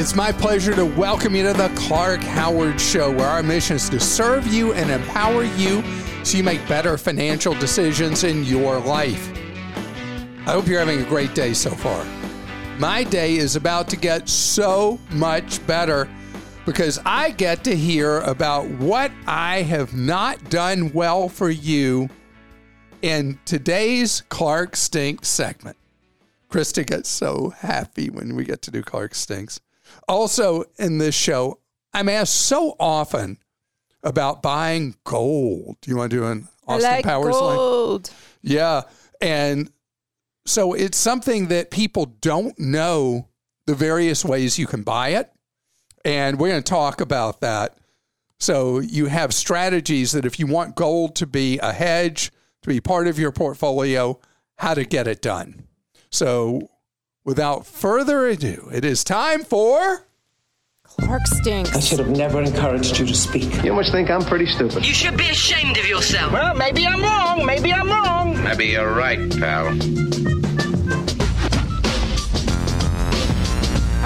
It's my pleasure to welcome you to the Clark Howard Show, where our mission is to serve you and empower you so you make better financial decisions in your life. I hope you're having a great day so far. My day is about to get so much better because I get to hear about what I have not done well for you in today's Clark Stinks segment. Christa gets so happy when we get to do Clark Stinks. Also, in this show, I'm asked so often about buying gold. Do you want to do an Austin like Powers gold. line? Yeah. And so it's something that people don't know the various ways you can buy it. And we're going to talk about that. So you have strategies that if you want gold to be a hedge, to be part of your portfolio, how to get it done. So without further ado, it is time for Clark stinks. I should have never encouraged you to speak. You must think I'm pretty stupid. You should be ashamed of yourself. Well, maybe I'm wrong. Maybe I'm wrong. Maybe you're right, pal.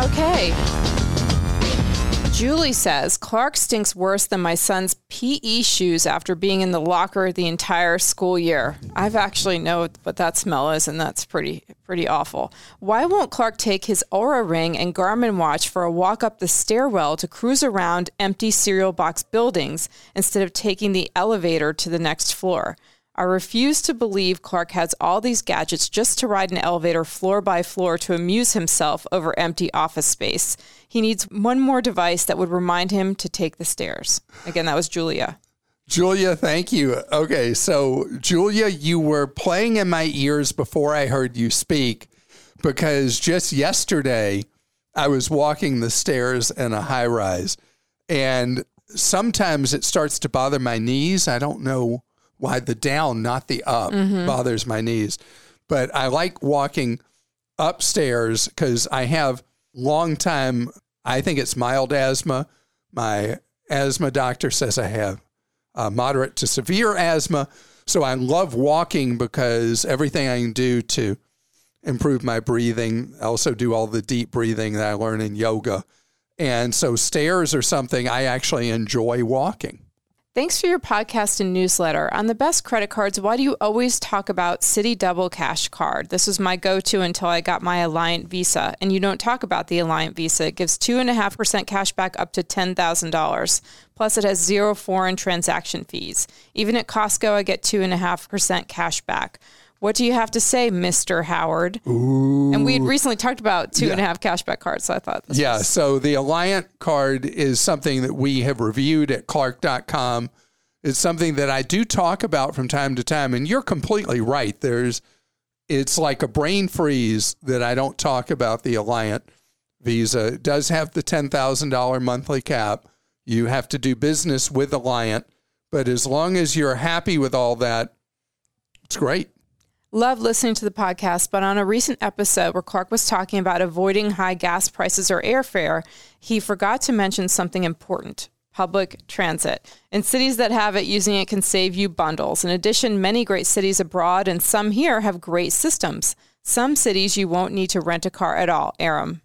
Okay. Julie says Clark stinks worse than my son's PE shoes after being in the locker the entire school year. I've actually know what that smell is, and that's pretty pretty awful. Why won't Clark take his Oura ring and Garmin watch for a walk up the stairwell to cruise around empty cereal box buildings instead of taking the elevator to the next floor? I refuse to believe Clark has all these gadgets just to ride an elevator floor by floor to amuse himself over empty office space. He needs one more device that would remind him to take the stairs. Again, that was Julia. Julia, thank you. Okay, so Julia, you were playing in my ears before I heard you speak because just yesterday I was walking the stairs in a high rise and sometimes it starts to bother my knees. I don't know why the down, not the up, bothers my knees. But I like walking upstairs because I have long time, I think it's mild asthma. My asthma doctor says I have uh, moderate to severe asthma. So I love walking because everything I can do to improve my breathing. I also do all the deep breathing that I learn in yoga. And so stairs are something I actually enjoy walking. Thanks for your podcast and newsletter. On the best credit cards, why do you always talk about Citi Double Cash Card? This was my go to until I got my Alliant Visa. And you don't talk about the Alliant Visa. It gives 2.5% cash back up to $10,000. Plus, it has zero foreign transaction fees. Even at Costco, I get 2.5% cash back. What do you have to say, Mr. Howard? And we had recently talked about two and a half cashback cards, so I thought this Yeah, was so the Alliant card is something that we have reviewed at clark.com. It's something that I do talk about from time to time and you're completely right. There's it's like a brain freeze that I don't talk about the Alliant Visa. It does have the $10,000 monthly cap. You have to do business with Alliant, but as long as you're happy with all that, it's great. Love listening to the podcast, but on a recent episode where Clark was talking about avoiding high gas prices or airfare, he forgot to mention something important public transit. In cities that have it, using it can save you bundles. In addition, many great cities abroad and some here have great systems. Some cities you won't need to rent a car at all. Aram.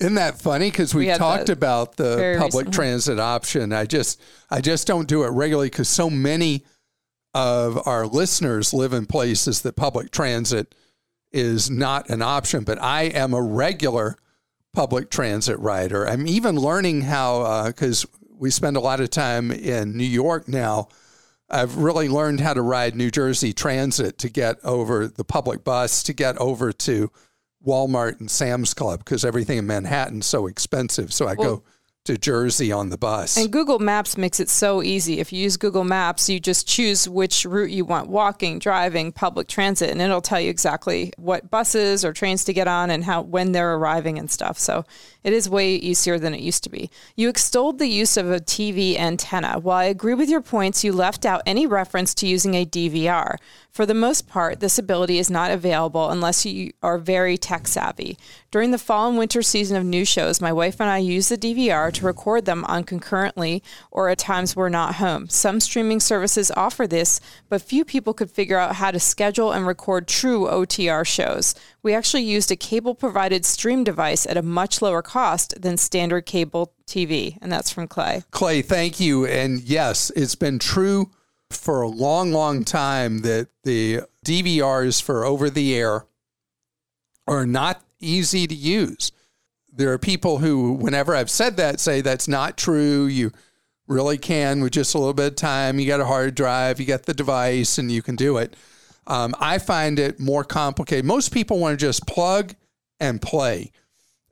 Isn't that funny? Because we, We talked that about the public recently. transit option. I just, I just don't do it regularly because so many of our listeners live in places that public transit is not an option. But I am a regular public transit rider. I'm even learning how uh, because we spend a lot of time in New York now. I've really learned how to ride New Jersey Transit to get over the public bus to get over to Walmart and Sam's Club because everything in Manhattan's so expensive. So I go to Jersey on the bus. And Google Maps makes it so easy. If you use Google Maps, you just choose which route you want walking, driving, public transit, and it'll tell you exactly what buses or trains to get on and how when they're arriving and stuff. So it is way easier than it used to be. You extolled the use of a TV antenna. While I agree with your points, you left out any reference to using a DVR. For the most part, this ability is not available unless you are very tech savvy. During the fall and winter season of new shows, my wife and I use the DVR to record them on concurrently or at times we're not home. Some streaming services offer this, but few people could figure out how to schedule and record true OTR shows. We actually used a cable provided stream device at a much lower cost than standard cable TV. And that's from Clay. Clay, thank you. And yes, it's been true for a long, long time that the DVRs for over the air are not easy to use. There are people who, whenever I've said that, say that's not true. You really can with just a little bit of time. You got a hard drive, you got the device, and you can do it. Um, I find it more complicated. Most people want to just plug and play,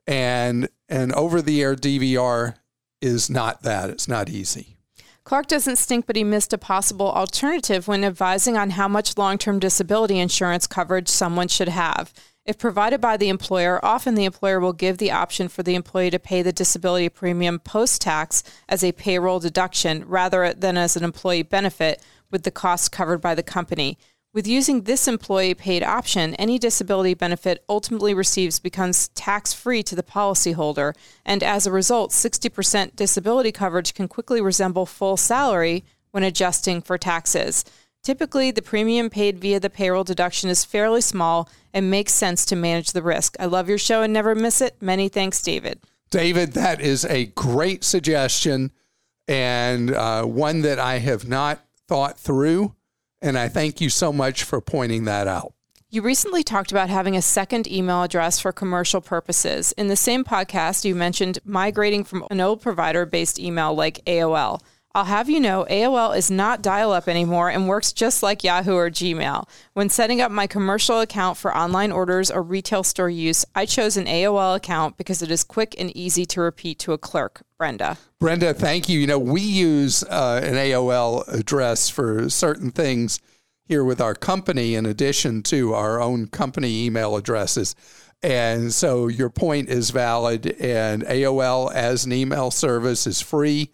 and an over the air DVR is not that. It's not easy. Clark doesn't stink, but he missed a possible alternative when advising on how much long term disability insurance coverage someone should have. If provided by the employer, often the employer will give the option for the employee to pay the disability premium post tax as a payroll deduction rather than as an employee benefit with the costs covered by the company. With using this employee paid option, any disability benefit ultimately receives becomes tax free to the policyholder, and as a result, 60% disability coverage can quickly resemble full salary when adjusting for taxes. Typically, the premium paid via the payroll deduction is fairly small and makes sense to manage the risk. I love your show and never miss it. Many thanks, David. David, that is a great suggestion and uh, one that I have not thought through. And I thank you so much for pointing that out. You recently talked about having a second email address for commercial purposes. In the same podcast, you mentioned migrating from an old provider based email like AOL. I'll have you know, AOL is not dial up anymore and works just like Yahoo or Gmail. When setting up my commercial account for online orders or retail store use, I chose an AOL account because it is quick and easy to repeat to a clerk. Brenda. Brenda, thank you. You know, we use uh, an AOL address for certain things here with our company, in addition to our own company email addresses. And so your point is valid, and AOL as an email service is free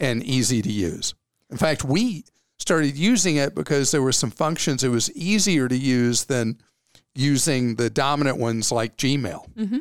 and easy to use. In fact, we started using it because there were some functions it was easier to use than using the dominant ones like Gmail. Mm-hmm.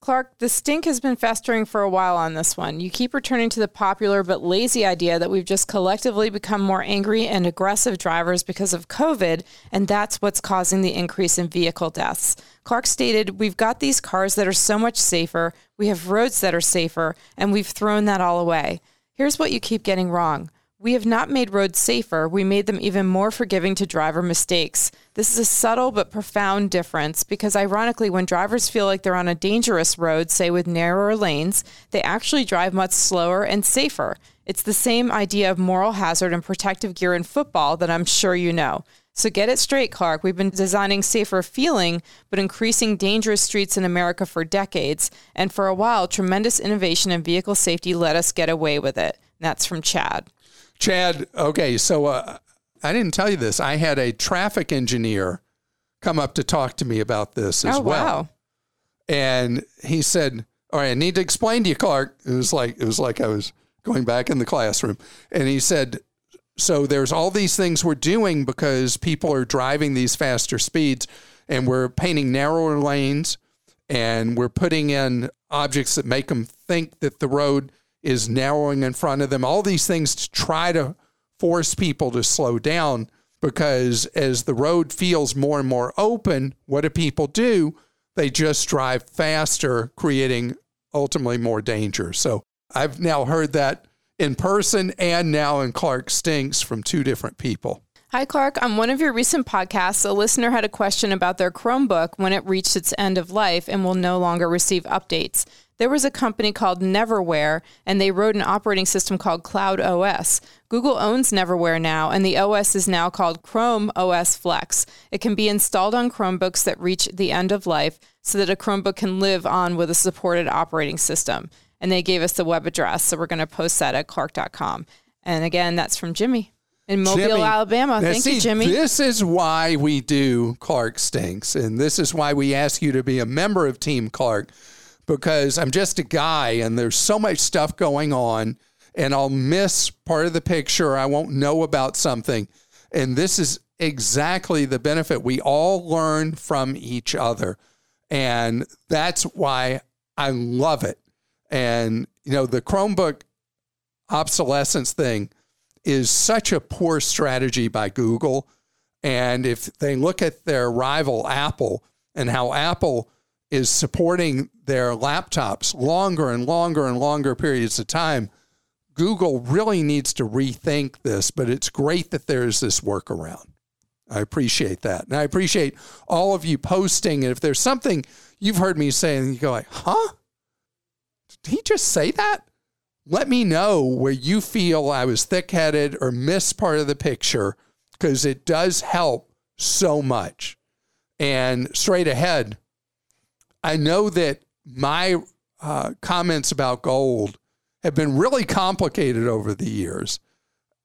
Clark, the stink has been festering for a while on this one. You keep returning to the popular but lazy idea that we've just collectively become more angry and aggressive drivers because of COVID, and that's what's causing the increase in vehicle deaths. Clark stated, We've got these cars that are so much safer, we have roads that are safer, and we've thrown that all away. Here's what you keep getting wrong. We have not made roads safer, we made them even more forgiving to driver mistakes. This is a subtle but profound difference because, ironically, when drivers feel like they're on a dangerous road, say with narrower lanes, they actually drive much slower and safer. It's the same idea of moral hazard and protective gear in football that I'm sure you know. So get it straight, Clark. We've been designing safer feeling, but increasing dangerous streets in America for decades. And for a while, tremendous innovation in vehicle safety let us get away with it. And that's from Chad. Chad, okay, so uh, I didn't tell you this. I had a traffic engineer come up to talk to me about this as oh, well. Wow. And he said, "All right, I need to explain to you, Clark." It was like it was like I was going back in the classroom. And he said, "So there's all these things we're doing because people are driving these faster speeds and we're painting narrower lanes and we're putting in objects that make them think that the road is narrowing in front of them. All these things to try to force people to slow down because as the road feels more and more open, what do people do? They just drive faster, creating ultimately more danger. So I've now heard that in person and now in Clark Stinks from two different people. Hi, Clark. On one of your recent podcasts, a listener had a question about their Chromebook when it reached its end of life and will no longer receive updates. There was a company called Neverware, and they wrote an operating system called Cloud OS. Google owns Neverware now, and the OS is now called Chrome OS Flex. It can be installed on Chromebooks that reach the end of life so that a Chromebook can live on with a supported operating system. And they gave us the web address. So we're going to post that at clark.com. And again, that's from Jimmy in Mobile, Jimmy, Alabama. now Thank see, you, Jimmy. This is why we do Clark Stinks, and this is why we ask you to be a member of Team Clark because I'm just a guy and there's so much stuff going on, and I'll miss part of the picture. I won't know about something. And this is exactly the benefit. We all learn from each other. And that's why I love it. And, you know, the Chromebook obsolescence thing is such a poor strategy by Google. And if they look at their rival Apple and how Apple is supporting their laptops longer and longer and longer periods of time, Google really needs to rethink this. But it's great that there's this workaround. I appreciate that. And I appreciate all of you posting. And if there's something you've heard me say and you go like, huh? Did he just say that? Let me know where you feel I was thick headed or missed part of the picture because it does help so much. And straight ahead, I know that my uh, comments about gold have been really complicated over the years.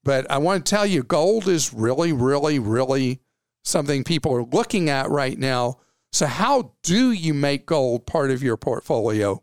But I want to tell you, gold is really, really, really something people are looking at right now. So, how do you make gold part of your portfolio?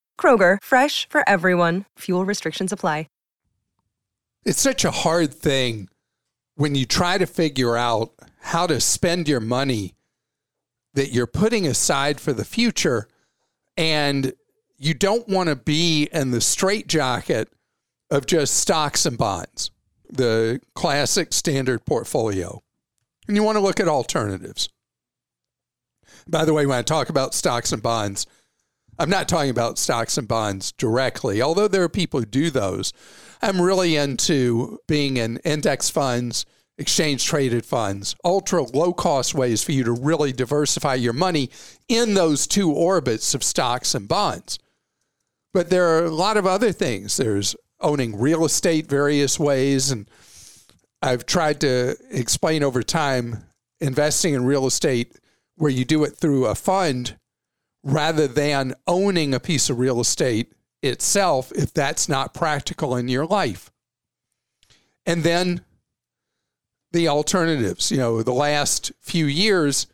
Kroger, fresh for everyone. Fuel restrictions apply. It's such a hard thing when you try to figure out how to spend your money that you're putting aside for the future and you don't want to be in the straitjacket of just stocks and bonds, the classic standard portfolio. And you want to look at alternatives. By the way, when I talk about stocks and bonds, I'm not talking about stocks and bonds directly, although there are people who do those. I'm really into being in index funds, exchange traded funds, ultra low cost ways for you to really diversify your money in those two orbits of stocks and bonds. But there are a lot of other things. There's owning real estate various ways. And I've tried to explain over time investing in real estate where you do it through a fund rather than owning a piece of real estate itself if that's not practical in your life. And then the alternatives. You know, the last few years,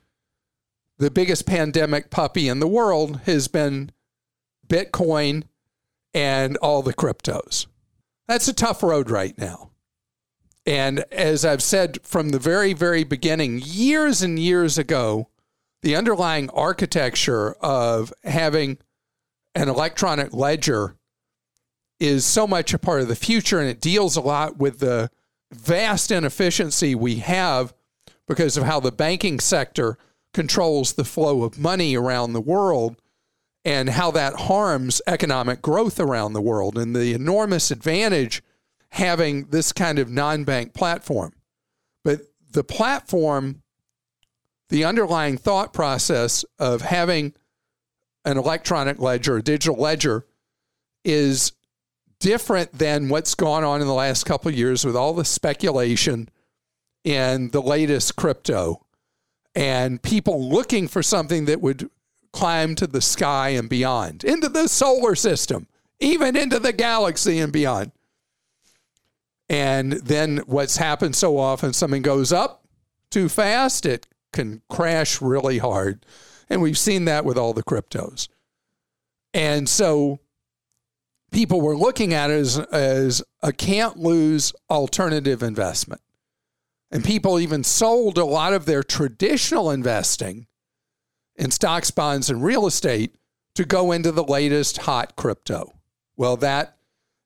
the biggest pandemic puppy in the world has been Bitcoin and all the cryptos. That's a tough road right now. And as I've said from the very, very beginning, years and years ago, the underlying architecture of having an electronic ledger is so much a part of the future and it deals a lot with the vast inefficiency we have because of how the banking sector controls the flow of money around the world and how that harms economic growth around the world and the enormous advantage having this kind of non-bank platform. But the platform the underlying thought process of having an electronic ledger, a digital ledger, is different than what's gone on in the last couple of years with all the speculation in the latest crypto and people looking for something that would climb to the sky and beyond, into the solar system, even into the galaxy and beyond. And then what's happened so often, something goes up too fast, it can crash really hard. And we've seen that with all the cryptos. And so people were looking at it as, as a can't lose alternative investment. And people even sold a lot of their traditional investing in stocks, bonds, and real estate to go into the latest hot crypto. Well, that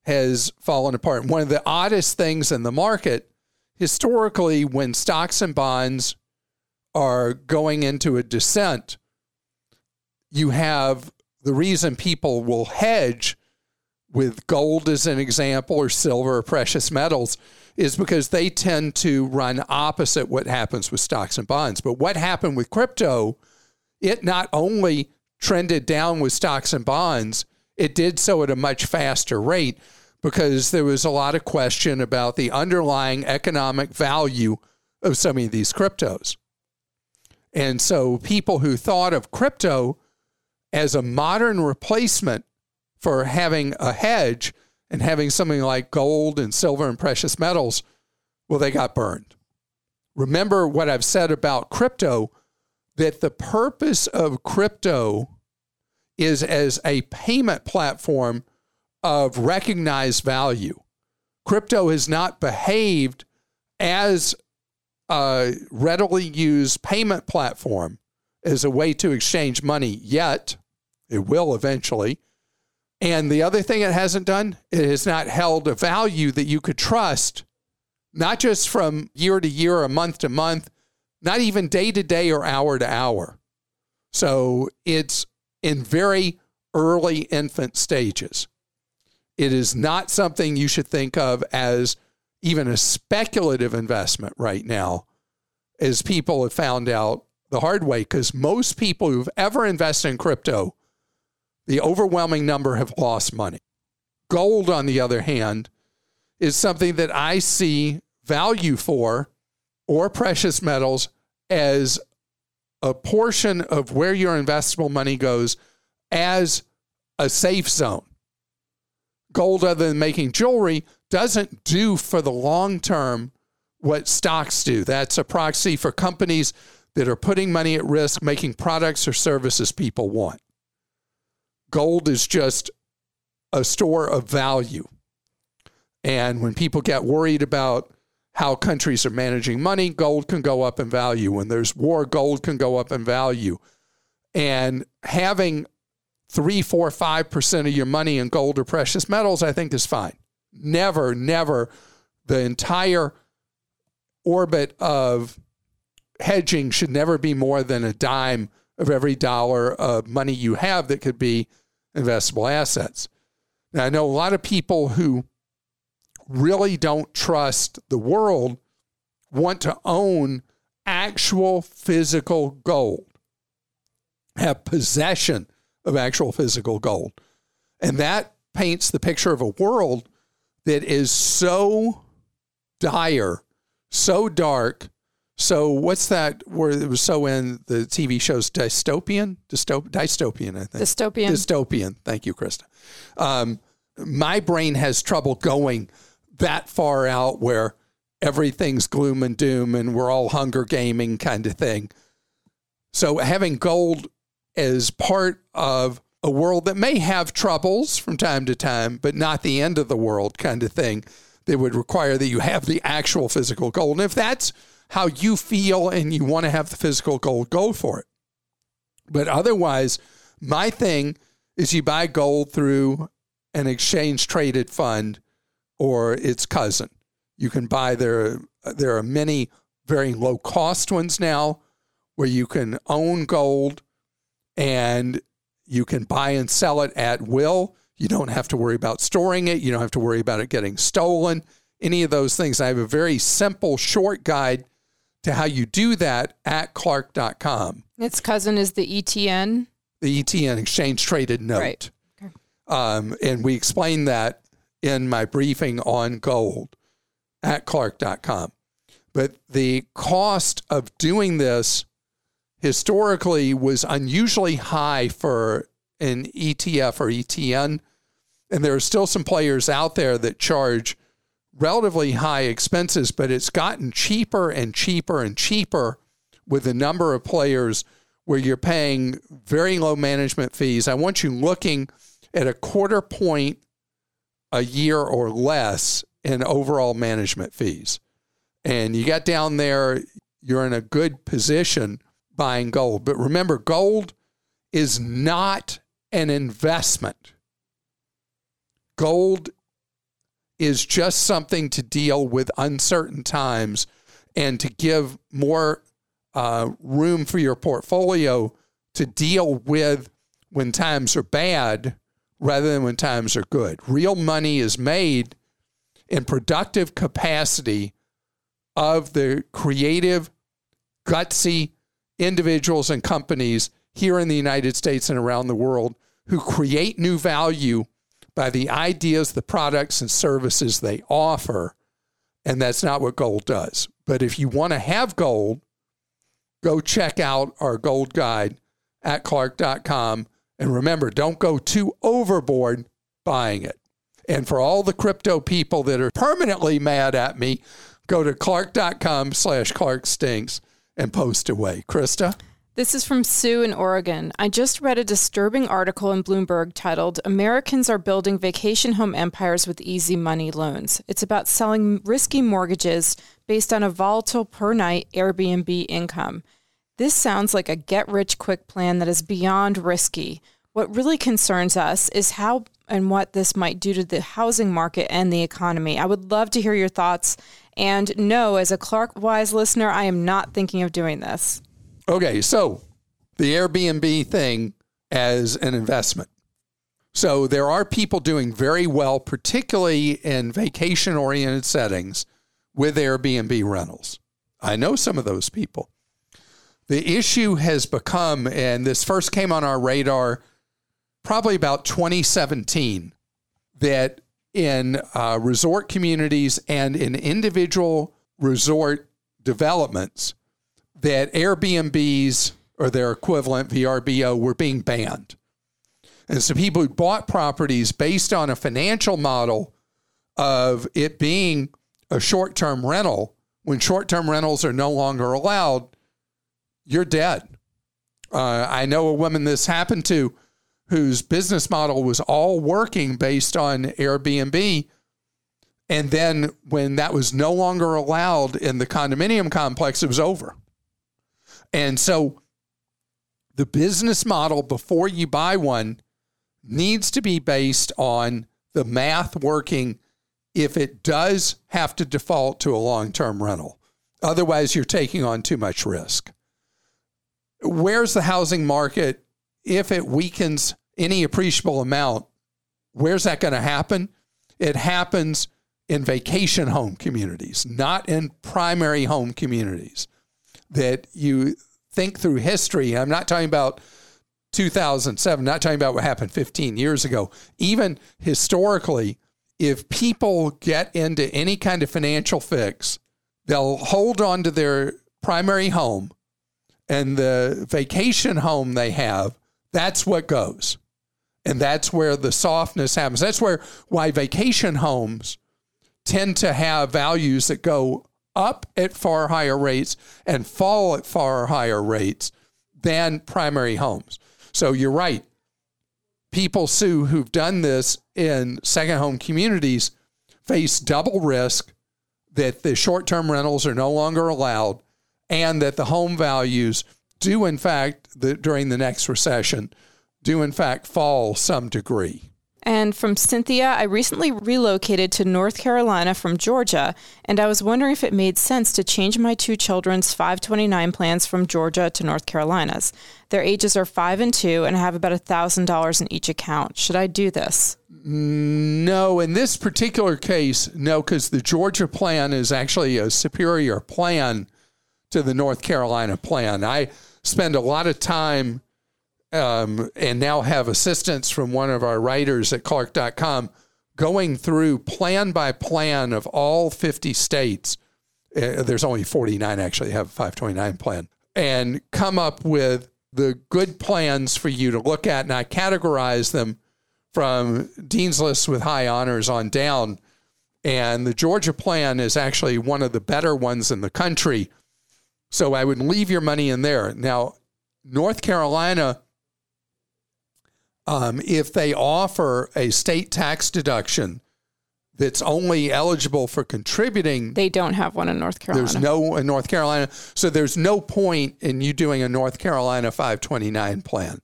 has fallen apart. One of the oddest things in the market historically, when stocks and bonds are going into a descent, you have the reason people will hedge with gold as an example, or silver, or precious metals, is because they tend to run opposite what happens with stocks and bonds. But what happened with crypto, it not only trended down with stocks and bonds, it did so at a much faster rate because there was a lot of question about the underlying economic value of some of these cryptos. And so people who thought of crypto as a modern replacement for having a hedge and having something like gold and silver and precious metals, well, they got burned. Remember what I've said about crypto that the purpose of crypto is as a payment platform of recognized value. Crypto has not behaved as a readily used payment platform as a way to exchange money yet. It will eventually. And the other thing it hasn't done, it has not held a value that you could trust, not just from year to year or month to month, not even day to day or hour to hour. So it's in very early infant stages. It is not something you should think of as even a speculative investment right now, as people have found out the hard way, because most people who've ever invested in crypto the overwhelming number have lost money. Gold, on the other hand, is something that I see value for, or precious metals, as a portion of where your investable money goes as a safe zone. Gold, other than making jewelry, doesn't do for the long term what stocks do. That's a proxy for companies that are putting money at risk, making products or services people want gold is just a store of value. And when people get worried about how countries are managing money, gold can go up in value. When there's war, gold can go up in value. And having three, four, five percent of your money in gold or precious metals, I think is fine. Never, never the entire orbit of hedging should never be more than a dime of every dollar of money you have that could be investable assets. Now, I know a lot of people who really don't trust the world want to own actual physical gold, have possession of actual physical gold. And that paints the picture of a world that is so dire, so dark, so what's that word that was so in the TV shows dystopian? Dystop- dystopian, I think. Dystopian. Dystopian. Thank you, Christa. Um, my brain has trouble going that far out where everything's gloom and doom and we're all hunger gaming kind of thing. So having gold as part of a world that may have troubles from time to time, but not the end of the world kind of thing that would require that you have the actual physical gold. And if that's how you feel and you want to have the physical gold, go for it. But otherwise, my thing is you buy gold through an exchange traded fund or its cousin. You can buy there there are many very low cost ones now where you can own gold and you can buy and sell it at will. You don't have to worry about storing it, you don't have to worry about it getting stolen, any of those things. I have a very simple short guide to how you do that at clark.com. Its cousin is the ETN. The ETN exchange traded note. Right. Okay. Um, and we explain that in my briefing on gold at clark.com. But the cost of doing this historically was unusually high for an ETF or ETN. And there are still some players out there that charge relatively high expenses, but it's gotten cheaper and cheaper and cheaper with the number of players where you're paying very low management fees. I want you looking at a quarter point a year or less in overall management fees. And you got down there, you're in a good position buying gold. But remember, gold is not an investment. Gold is just something to deal with uncertain times and to give more uh, room for your portfolio to deal with when times are bad rather than when times are good. Real money is made in productive capacity of the creative, gutsy individuals and companies here in the United States and around the world who create new value by the ideas, the products, and services they offer. And that's not what gold does. But if you want to have gold, go check out our gold guide at clark.com. And remember, don't go too overboard buying it. And for all the crypto people that are permanently mad at me, go to clark.com slash clarkstinks and post away. Christa? This is from Sue in Oregon. I just read a disturbing article in Bloomberg titled Americans Are Building Vacation Home Empires with Easy Money Loans. It's about selling risky mortgages based on a volatile per night Airbnb income. This sounds like a get rich quick plan that is beyond risky. What really concerns us is how and what this might do to the housing market and the economy. I would love to hear your thoughts. And no, as a Clark Wise listener, I am not thinking of doing this. Okay, so the Airbnb thing as an investment. So there are people doing very well, particularly in vacation oriented settings with Airbnb rentals. I know some of those people. The issue has become, and this first came on our radar probably about 2017, that in uh, resort communities and in individual resort developments, that Airbnbs or their equivalent VRBO were being banned. And so people who bought properties based on a financial model of it being a short term rental, when short term rentals are no longer allowed, you're dead. Uh, I know a woman this happened to whose business model was all working based on Airbnb. And then when that was no longer allowed in the condominium complex, it was over. And so the business model before you buy one needs to be based on the math working if it does have to default to a long term rental. Otherwise, you're taking on too much risk. Where's the housing market? If it weakens any appreciable amount, where's that going to happen? It happens in vacation home communities, not in primary home communities that you think through history. I'm not talking about 2007, not talking about what happened 15 years ago. Even historically, if people get into any kind of financial fix, they'll hold on to their primary home and the vacation home they have, that's what goes. And that's where the softness happens. That's where why vacation homes tend to have values that go up at far higher rates and fall at far higher rates than primary homes. So you're right. People, Sue, who've done this in second home communities face double risk that the short term rentals are no longer allowed and that the home values do, in fact, the, during the next recession, do, in fact, fall some degree. And from Cynthia, I recently relocated to North Carolina from Georgia, and I was wondering if it made sense to change my two children's 529 plans from Georgia to North Carolina's. Their ages are five and two, and I have about $1,000 in each account. Should I do this? No, in this particular case, no, because the Georgia plan is actually a superior plan to the North Carolina plan. I spend a lot of time um, and now have assistance from one of our writers at Clark.com going through plan by plan of all 50 states. Uh, there's only 49 actually have a 529 plan and come up with the good plans for you to look at. And I categorize them from Dean's List with high honors on down. And the Georgia plan is actually one of the better ones in the country. So I would leave your money in there. Now, North Carolina um, if they offer a state tax deduction that's only eligible for contributing, they don't have one in North Carolina. There's no in North Carolina, so there's no point in you doing a North Carolina 529 plan.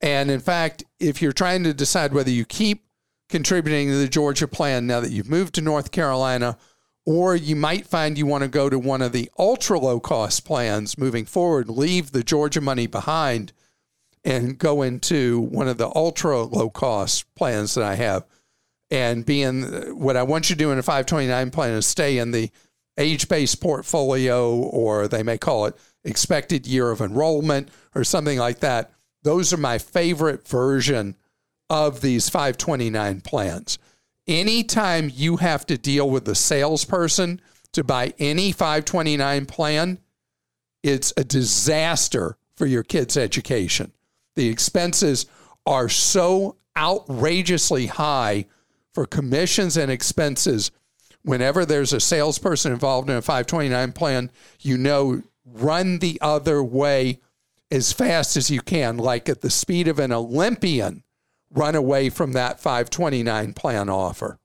And in fact, if you're trying to decide whether you keep contributing to the Georgia plan now that you've moved to North Carolina, or you might find you want to go to one of the ultra low cost plans moving forward, leave the Georgia money behind and go into one of the ultra low cost plans that I have. And being what I want you to do in a 529 plan is stay in the age based portfolio, or they may call it expected year of enrollment or something like that. Those are my favorite version of these 529 plans. Anytime you have to deal with a salesperson to buy any 529 plan, it's a disaster for your kids' education. The expenses are so outrageously high for commissions and expenses. Whenever there's a salesperson involved in a 529 plan, you know, run the other way as fast as you can, like at the speed of an Olympian, run away from that 529 plan offer.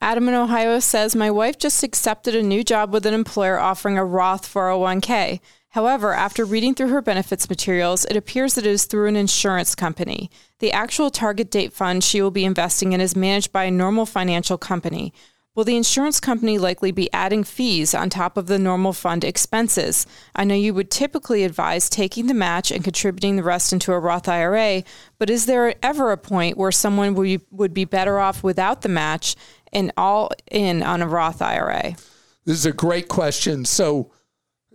Adam in Ohio says, My wife just accepted a new job with an employer offering a Roth 401k. However, after reading through her benefits materials, it appears that it is through an insurance company. The actual target date fund she will be investing in is managed by a normal financial company. Will the insurance company likely be adding fees on top of the normal fund expenses? I know you would typically advise taking the match and contributing the rest into a Roth IRA, but is there ever a point where someone would be, better off without the match and all in on a Roth IRA? This is a great question. So,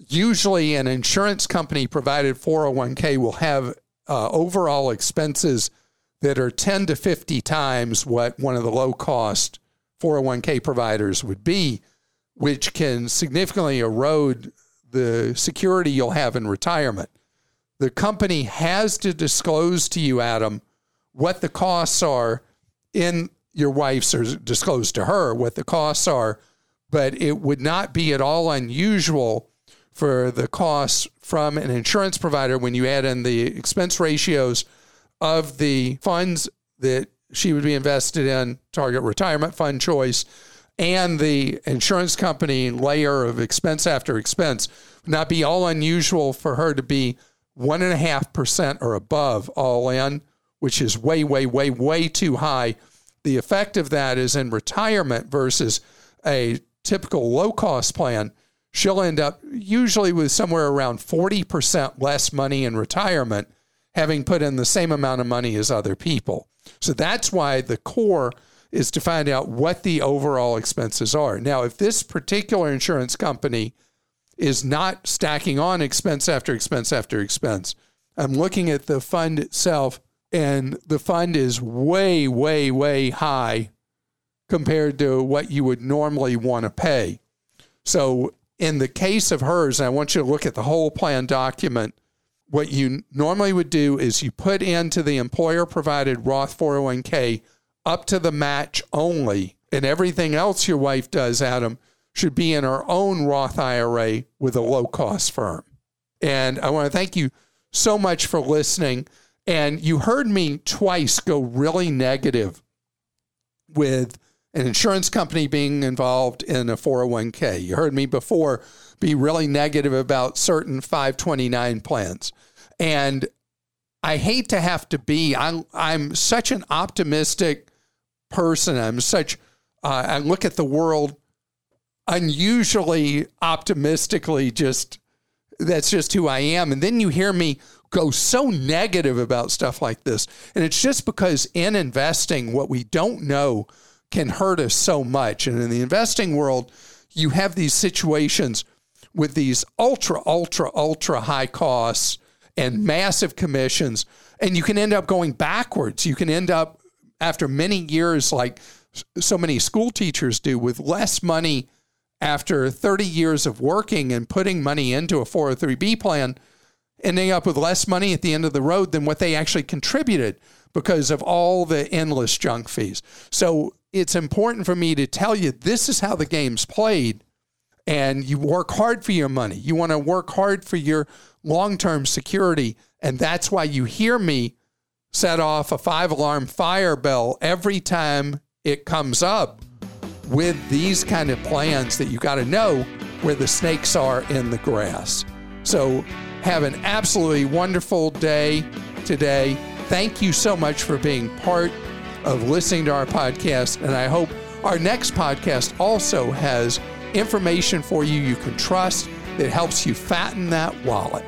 usually an insurance company provided 401k will have uh, overall expenses that are 10 to 50 times what one of the low cost 401k providers would be, which can significantly erode the security you'll have in retirement. The company has to disclose to you, Adam, what the costs are in your wife's or disclose to her what the costs are, but it would not be at all unusual for the costs from an insurance provider when you add in the expense ratios of the funds that she would be invested in, target retirement fund choice, and the insurance company layer of expense after expense would not be all unusual for her to be one and a half percent or above all in, which is way, way, way, way too high. The effect of that is in retirement versus a typical low cost plan she'll end up usually with somewhere around 40% less money in retirement, having put in the same amount of money as other people. So that's why the core is to find out what the overall expenses are. Now, if this particular insurance company is not stacking on expense after expense after expense, I'm looking at the fund itself, and the fund is way, way, way high compared to what you would normally want to pay. So in the case of hers, and I want you to look at the whole plan document, what you normally would do is you put into the employer provided Roth 401k up to the match only, and everything else your wife does, Adam, should be in her own Roth IRA with a low cost firm. And I want to thank you so much for listening. And you heard me twice go really negative with an insurance company being involved in a 401k. You heard me before be really negative about certain 529 plans. And I hate to have to be, I'm, I'm such an optimistic person. I'm such, uh, I look at the world unusually optimistically, just that's just who I am. And then you hear me go so negative about stuff like this. And it's just because in investing, what we don't know can hurt us so much. And in the investing world, you have these situations with these ultra, ultra, ultra high costs and massive commissions. And you can end up going backwards. You can end up, after many years, like so many school teachers do, with less money after 30 years of working and putting money into a 403B plan, ending up with less money at the end of the road than what they actually contributed because of all the endless junk fees. So it's important for me to tell you this is how the game's played. And you work hard for your money. You want to work hard for your long term security. And that's why you hear me set off a five alarm fire bell every time it comes up with these kind of plans that you got to know where the snakes are in the grass. So, have an absolutely wonderful day today. Thank you so much for being part of listening to our podcast. And I hope our next podcast also has information for you you can trust that helps you fatten that wallet.